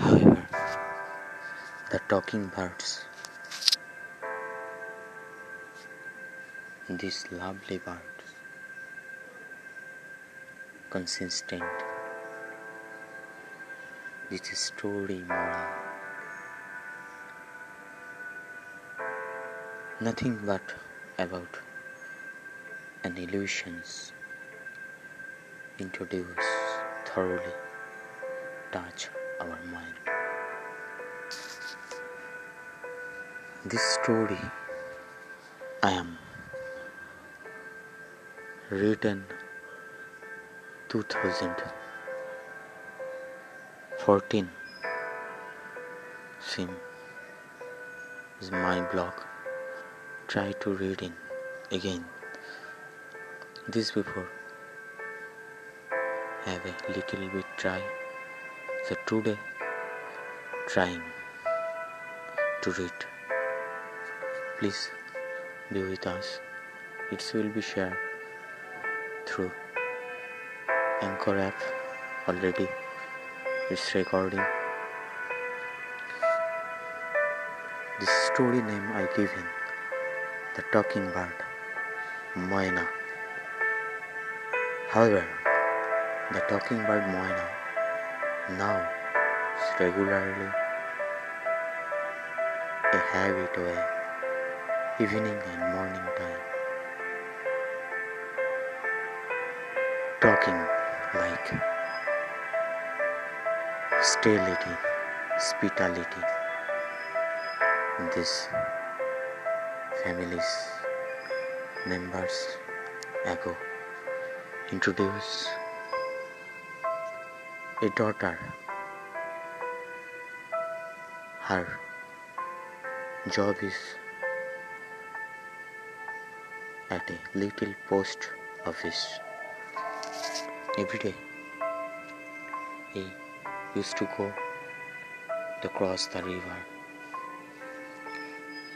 However, the talking birds, these lovely birds, consistent with story moral, nothing but about an illusions introduce thoroughly touch our mind. This story I am written 2014 sim is my blog. Try to reading again. This before. Have a little bit try so today trying to read. Please be with us. It will be shared through anchor app already. It's recording. The story name i give him, the talking bird moina however the talking bird moina now is regularly. A habit way evening and morning time. Talking like stability hospitality. This families members ago. Introduce a daughter her job is at a little post office. Every day he used to go across the river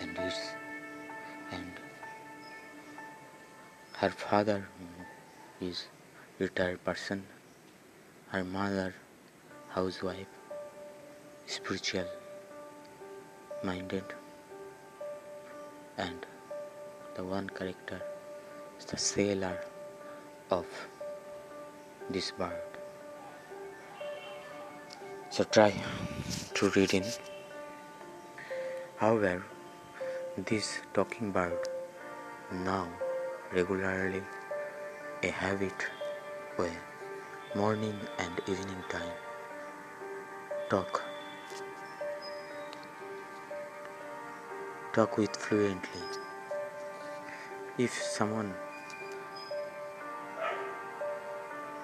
and use and her father is a retired person her mother housewife spiritual minded and the one character is the sailor of this bird so try to read in. However this talking bird now regularly a habit where morning and evening time. Talk. Talk with fluently. If someone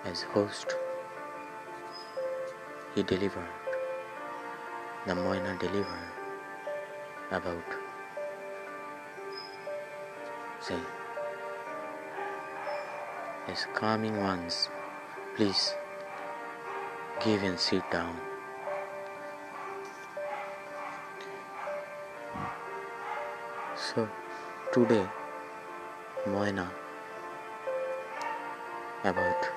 as host he delivered the moina delivered about say as coming ones please give and sit down. So today moina about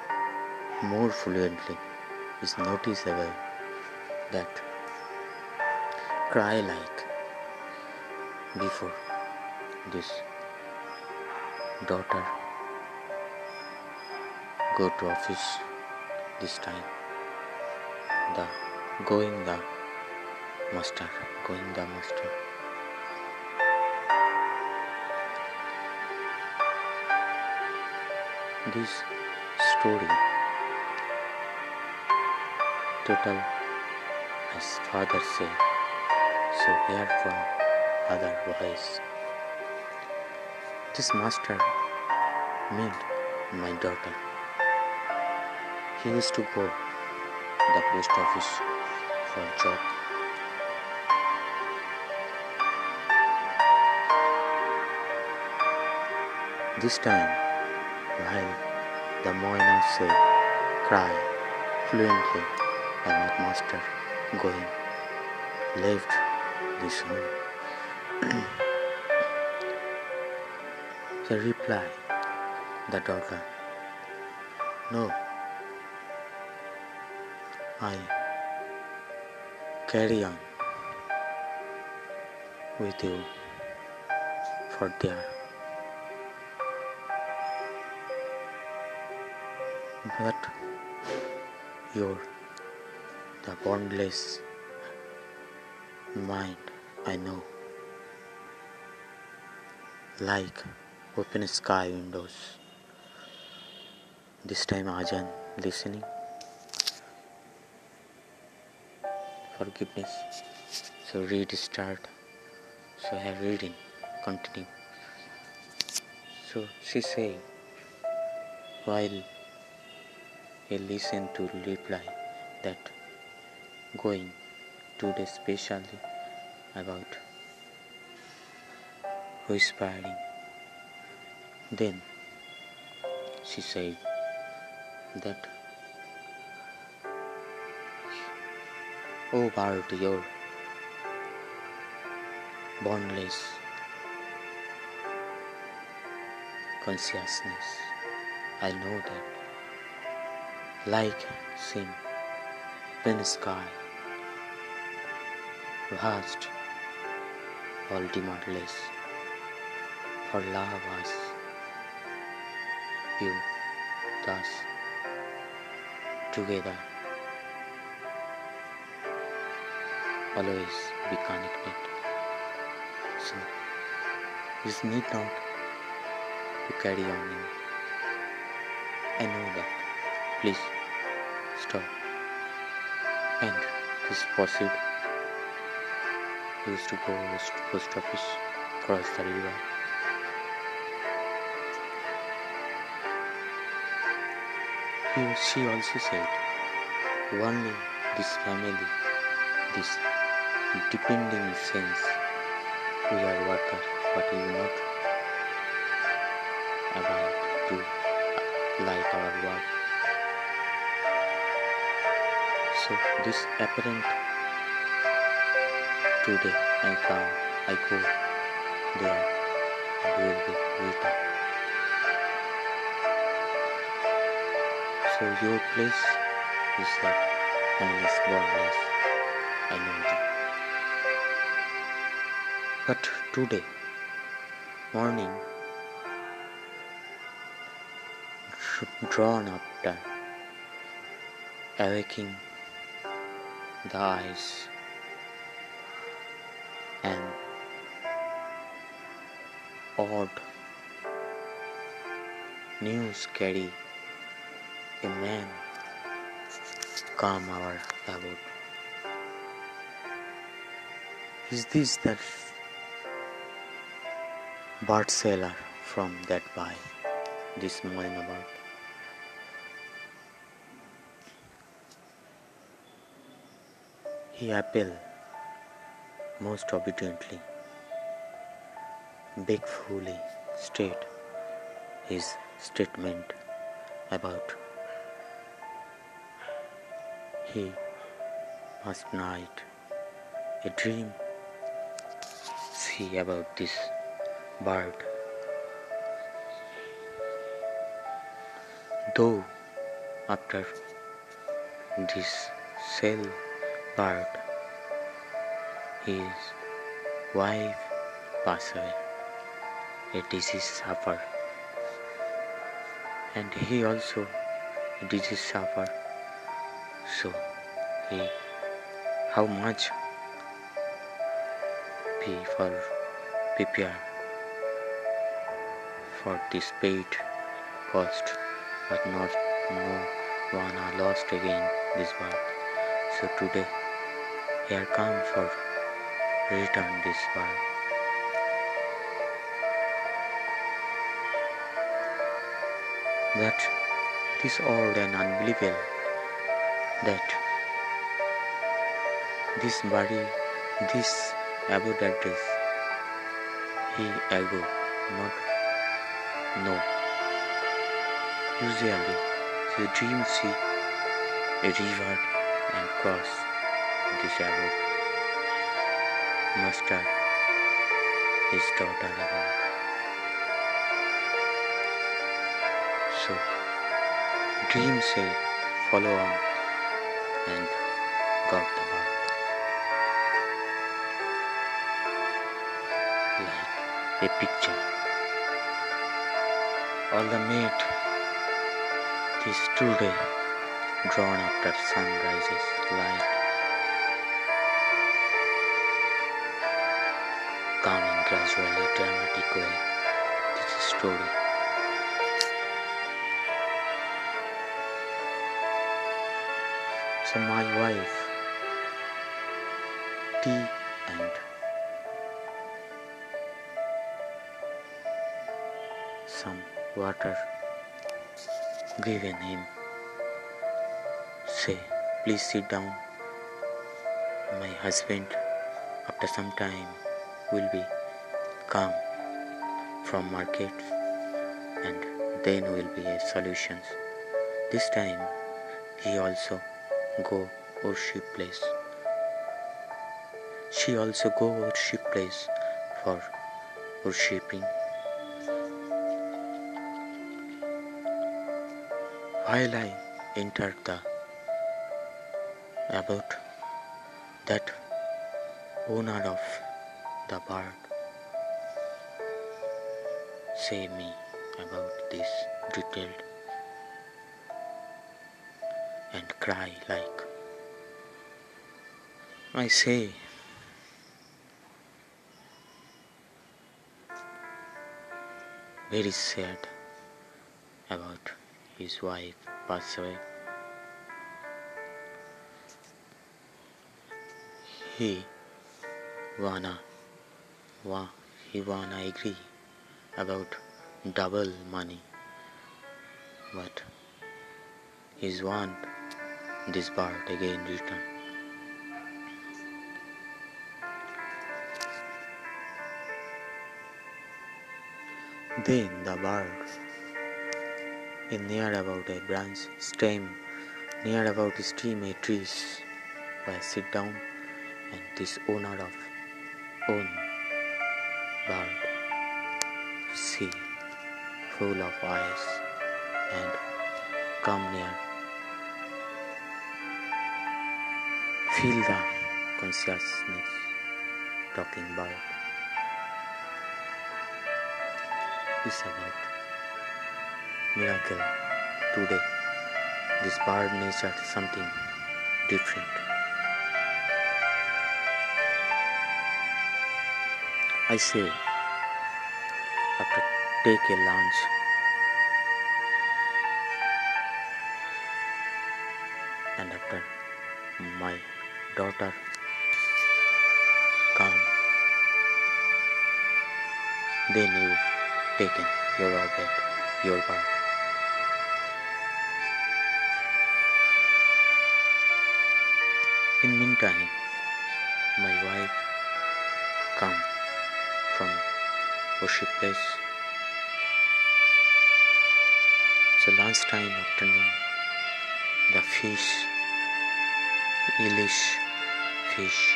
more fluently is noticeable that cry like before this daughter go to office this time. The going the master going the master. This story total as father say so hear from other voice this master meant my daughter used to go. The post office for job. This time while the moina say cry fluently about master going left this home the reply the daughter no i carry on with you for their but your the boundless mind I know. Like open sky windows. This time Ajan listening forgiveness. So read start. So I have reading continue. So she say while he listened to reply that going today specially about whispering then she said that Oh, Bart, your boundless consciousness. I know that, like sin, thin sky, vast, ultimately, for love us, you, thus, together. Always be connected. So, you need not to carry on. I know that. Please stop. And this pursuit used to go to the post office across the river. He, she also said, only this family, this depending sense. We are workers but we do not about to like our work so this apparent today I come I go there and will be written so your place is that endless boundless I know that but today morning drawn after awaking the eyes and odd news carry a man come our about is this the Bart Seller from that by this morning about he appealed most obediently big fully state his statement about he must night a dream. See about this bird. Though after this cell bird, his wife passed away, a disease suffer, and he also a disease suffer. So he how much pay for prepare for this paid cost, but not no one are lost again this world. So today here come for return this world. But this old and unbelievable that this body, this about address, he ego, not no. Usually, the dream see a and cross the shallow. Master his daughter about. So, dream say, follow on and got the world. Like a picture. All the made this today drawn after sunrises light coming gradually dramatic way. This is story. So my wife, water given him. Say, please sit down. My husband, after some time, will be come from market and then will be a solutions. This time he also go worship place. She also go worship place for worshipping. While I entered the about that owner of the bird say me about this detailed and cry like. I say very sad about his wife passed away. He wanna wa he wanna agree about double money but he's want this part again return. Then the bird in near about a branch stem near about a stem a trees where I sit down and this owner of own bird see full of eyes and come near. Feel the consciousness talking about. Is about miracle today. This bird nature something different. I say after take a lunch and after my daughter come then you taken your bed your bed meantime my wife come from worship place. So last time afternoon the fish English fish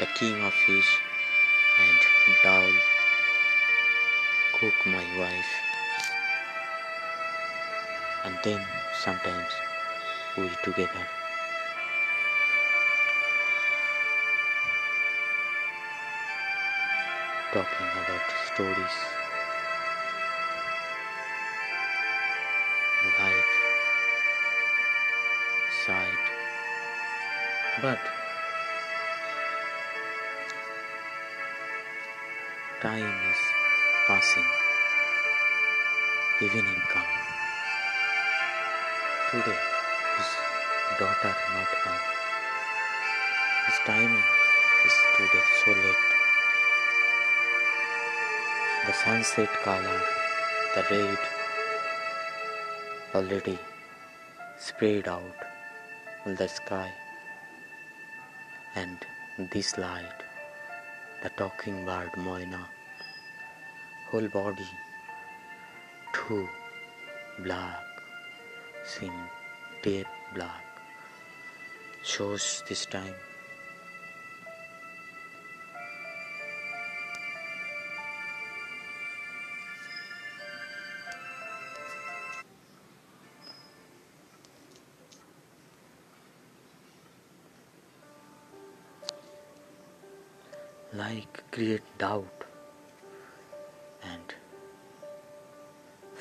the king of fish and dal cook my wife. And then sometimes we together talking about stories life side. But time is passing evening come today his daughter not come. His timing is today so late the sunset color the red already spread out on the sky. And this light the talking bird moina whole body too black seem deep black shows this time like create doubt and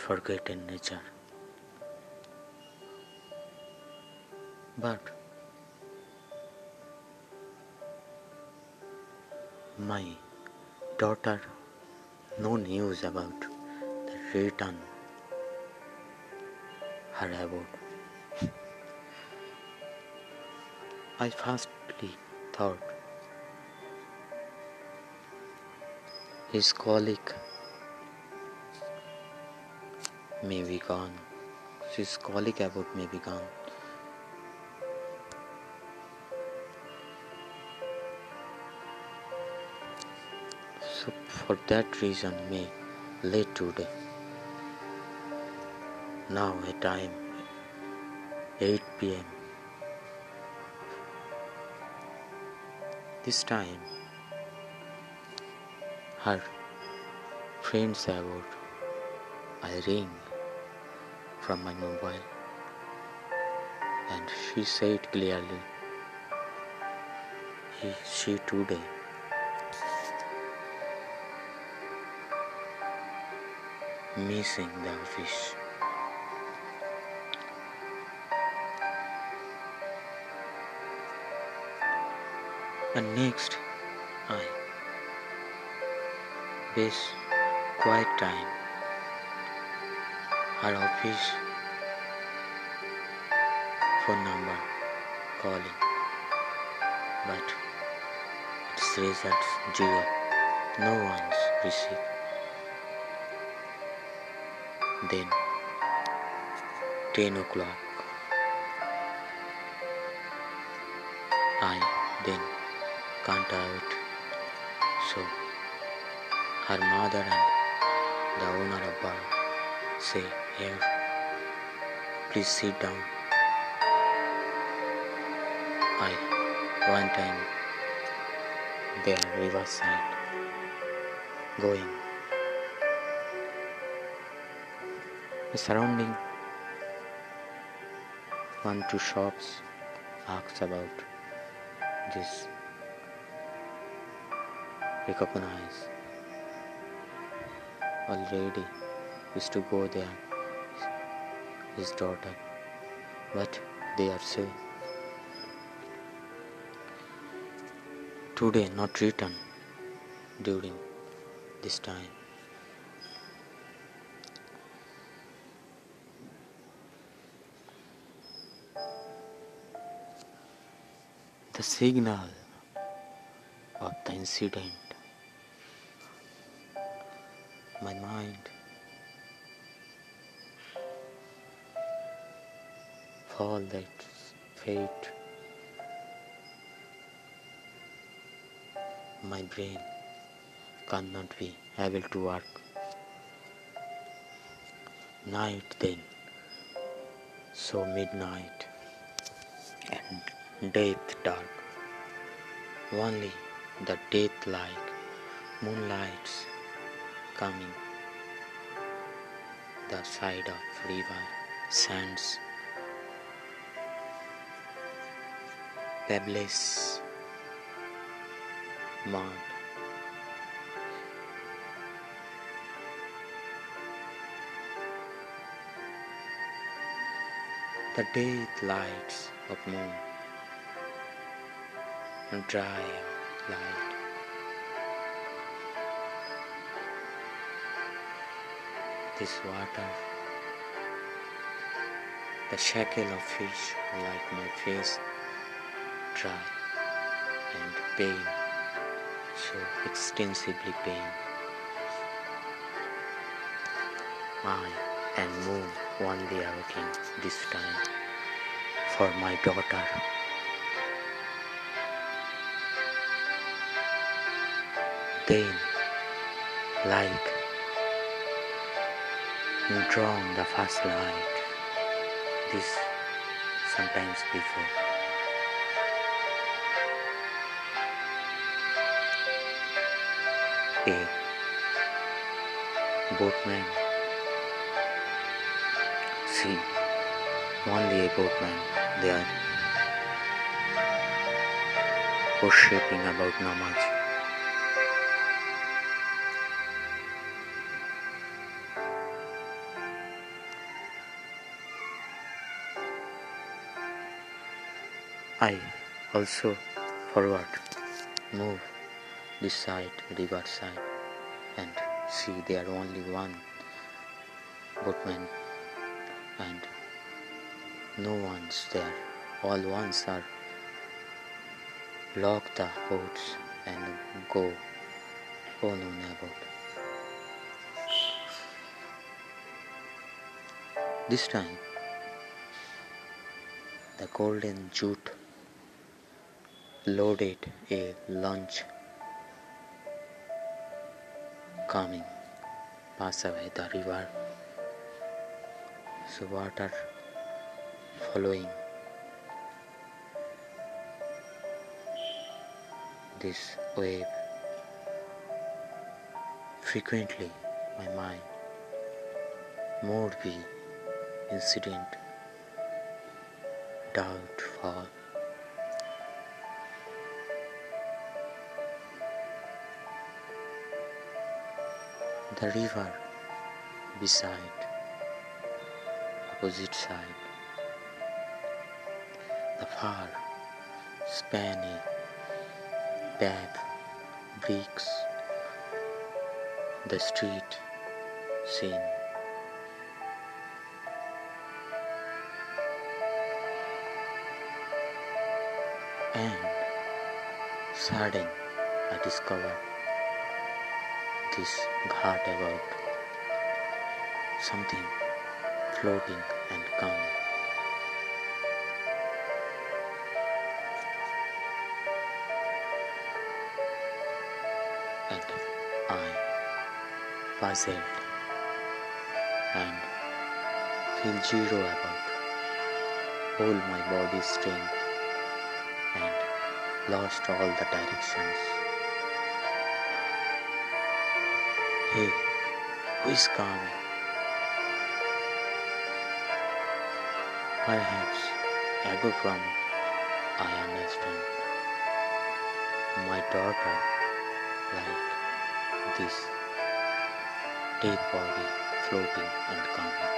forgotten nature. But my daughter no news about the return her abode. I firstly thought his colleague may be gone. His colleague about may be gone. So for that reason may late today. Now at time 8 pm. This time her friends about I ring from my mobile and she said clearly he, she today missing the office. And next, I this quiet time. Her office phone number calling, but its results zero. No one's received. Then, 10 o'clock. I then can't out. So, her mother and the owner of bar say, Here, please sit down. I, one time, there riverside, going The surrounding one two shops asks about this. Recognize already used to go there his daughter but they are saying, today not return during this time the signal of the incident. My mind For that fate. My brain cannot be able to work. Night then, so midnight and death dark. Only the death like moonlights coming. The side of river sands. Pebbles mud. The death lights of moon. And dry light this water. The shackle of fish like my face dry and pain so extensively pain I and moon only working this time for my daughter. Then like drawn the first light this sometimes before. A. Boatman. See only a boatman. There worshipping about namaz I also forward move this side river side and see there only one boatman and no one's there. All ones are lock the boats and go on about. This time the golden jute loaded a launch coming. Pass away the river. So water following? This wave. Frequently my mind. More be incident. Doubtful the river beside opposite side. The far spanny path bricks the street scene. And sudden I discovered this ghat about something floating and coming. And I puzzled and feel zero about all my body strength and lost all the directions. Hey, who is coming? Perhaps I go from I understand my daughter like this dead body floating and coming.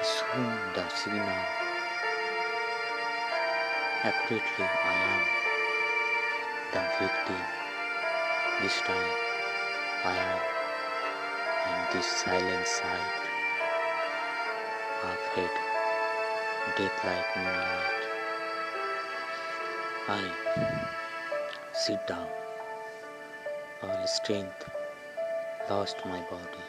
Soon the signal accurately I am the victim. This time I am in this silent sight of it, death like moonlight. I sit down, all strength lost my body.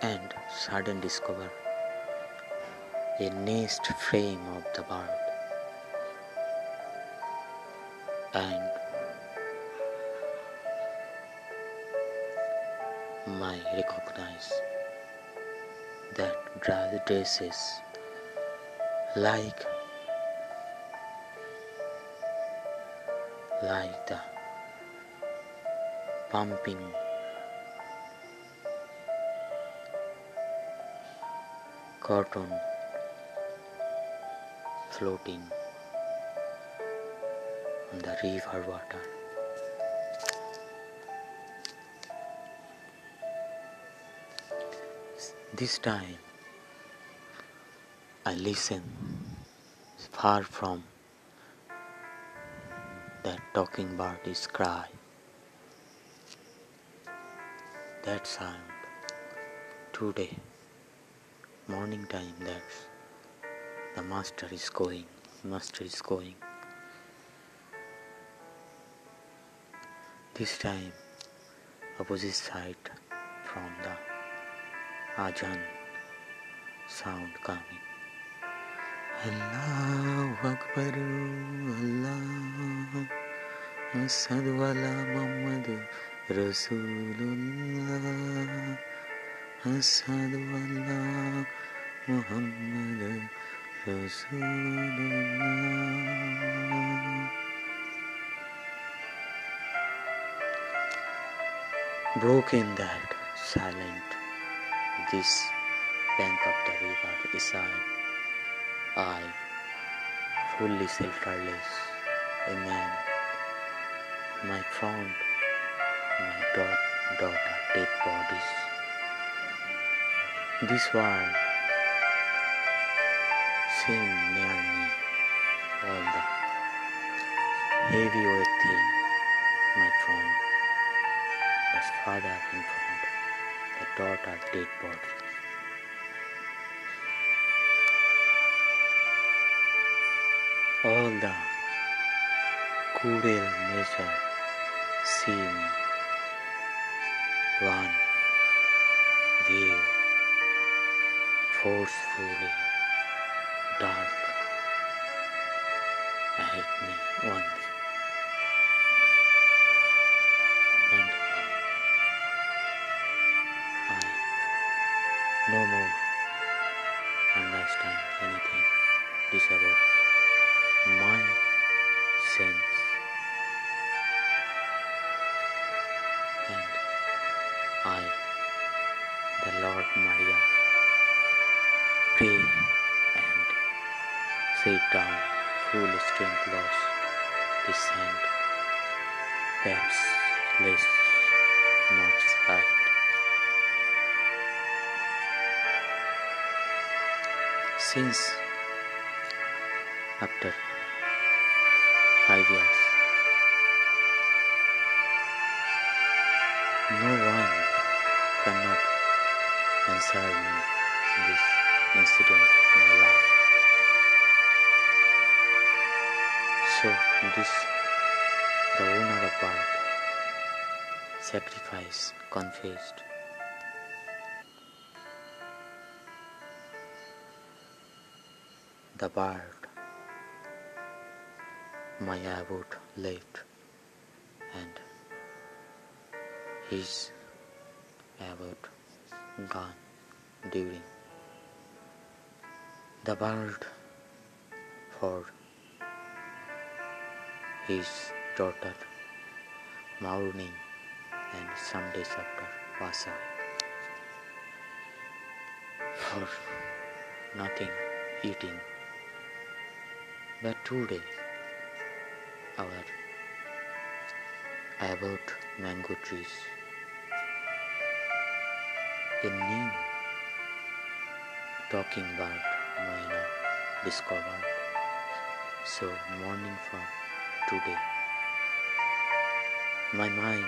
and sudden discover a nest frame of the bird and my recognize that dresses like like the pumping cotton floating on the river water. This time I listen far from that talking bird's cry. That sound today morning time that's the master is going master is going this time opposite side from the Ajan sound coming. Allahu Akbar Allah Asadu ala Muhammad Rasulullah. Asadu Allah Muhammad Rasulullah Broken that silent this bank of the river beside I I fully shelterless a man my front my daughter dead bodies. This world seemed near me, all the heavy weight thing, my friend, was father front, the daughter dead body. All the cruel nature seemed one view forcefully this about my sense. And I the Lord Maria pray and sit down full strength the bird my abbot left and his abbot gone during. The bird for his daughter mourning and some days after Vasa. For nothing eating but today our about mango trees. A new talking bird Moina discovered. So morning from today. My mind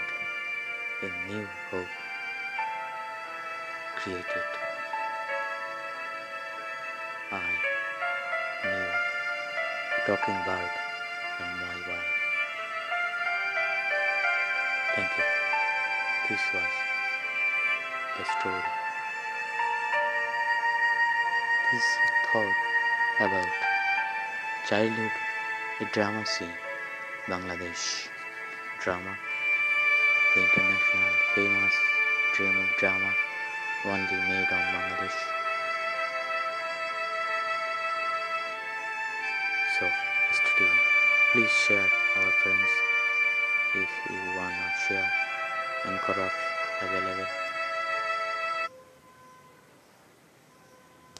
a new hope created. I talking about and my wife. Thank you. This was the story. This thought about childhood a drama scene Bangladesh drama the international famous dream of drama only made on Bangladesh please share our friends if you wanna share anchor of available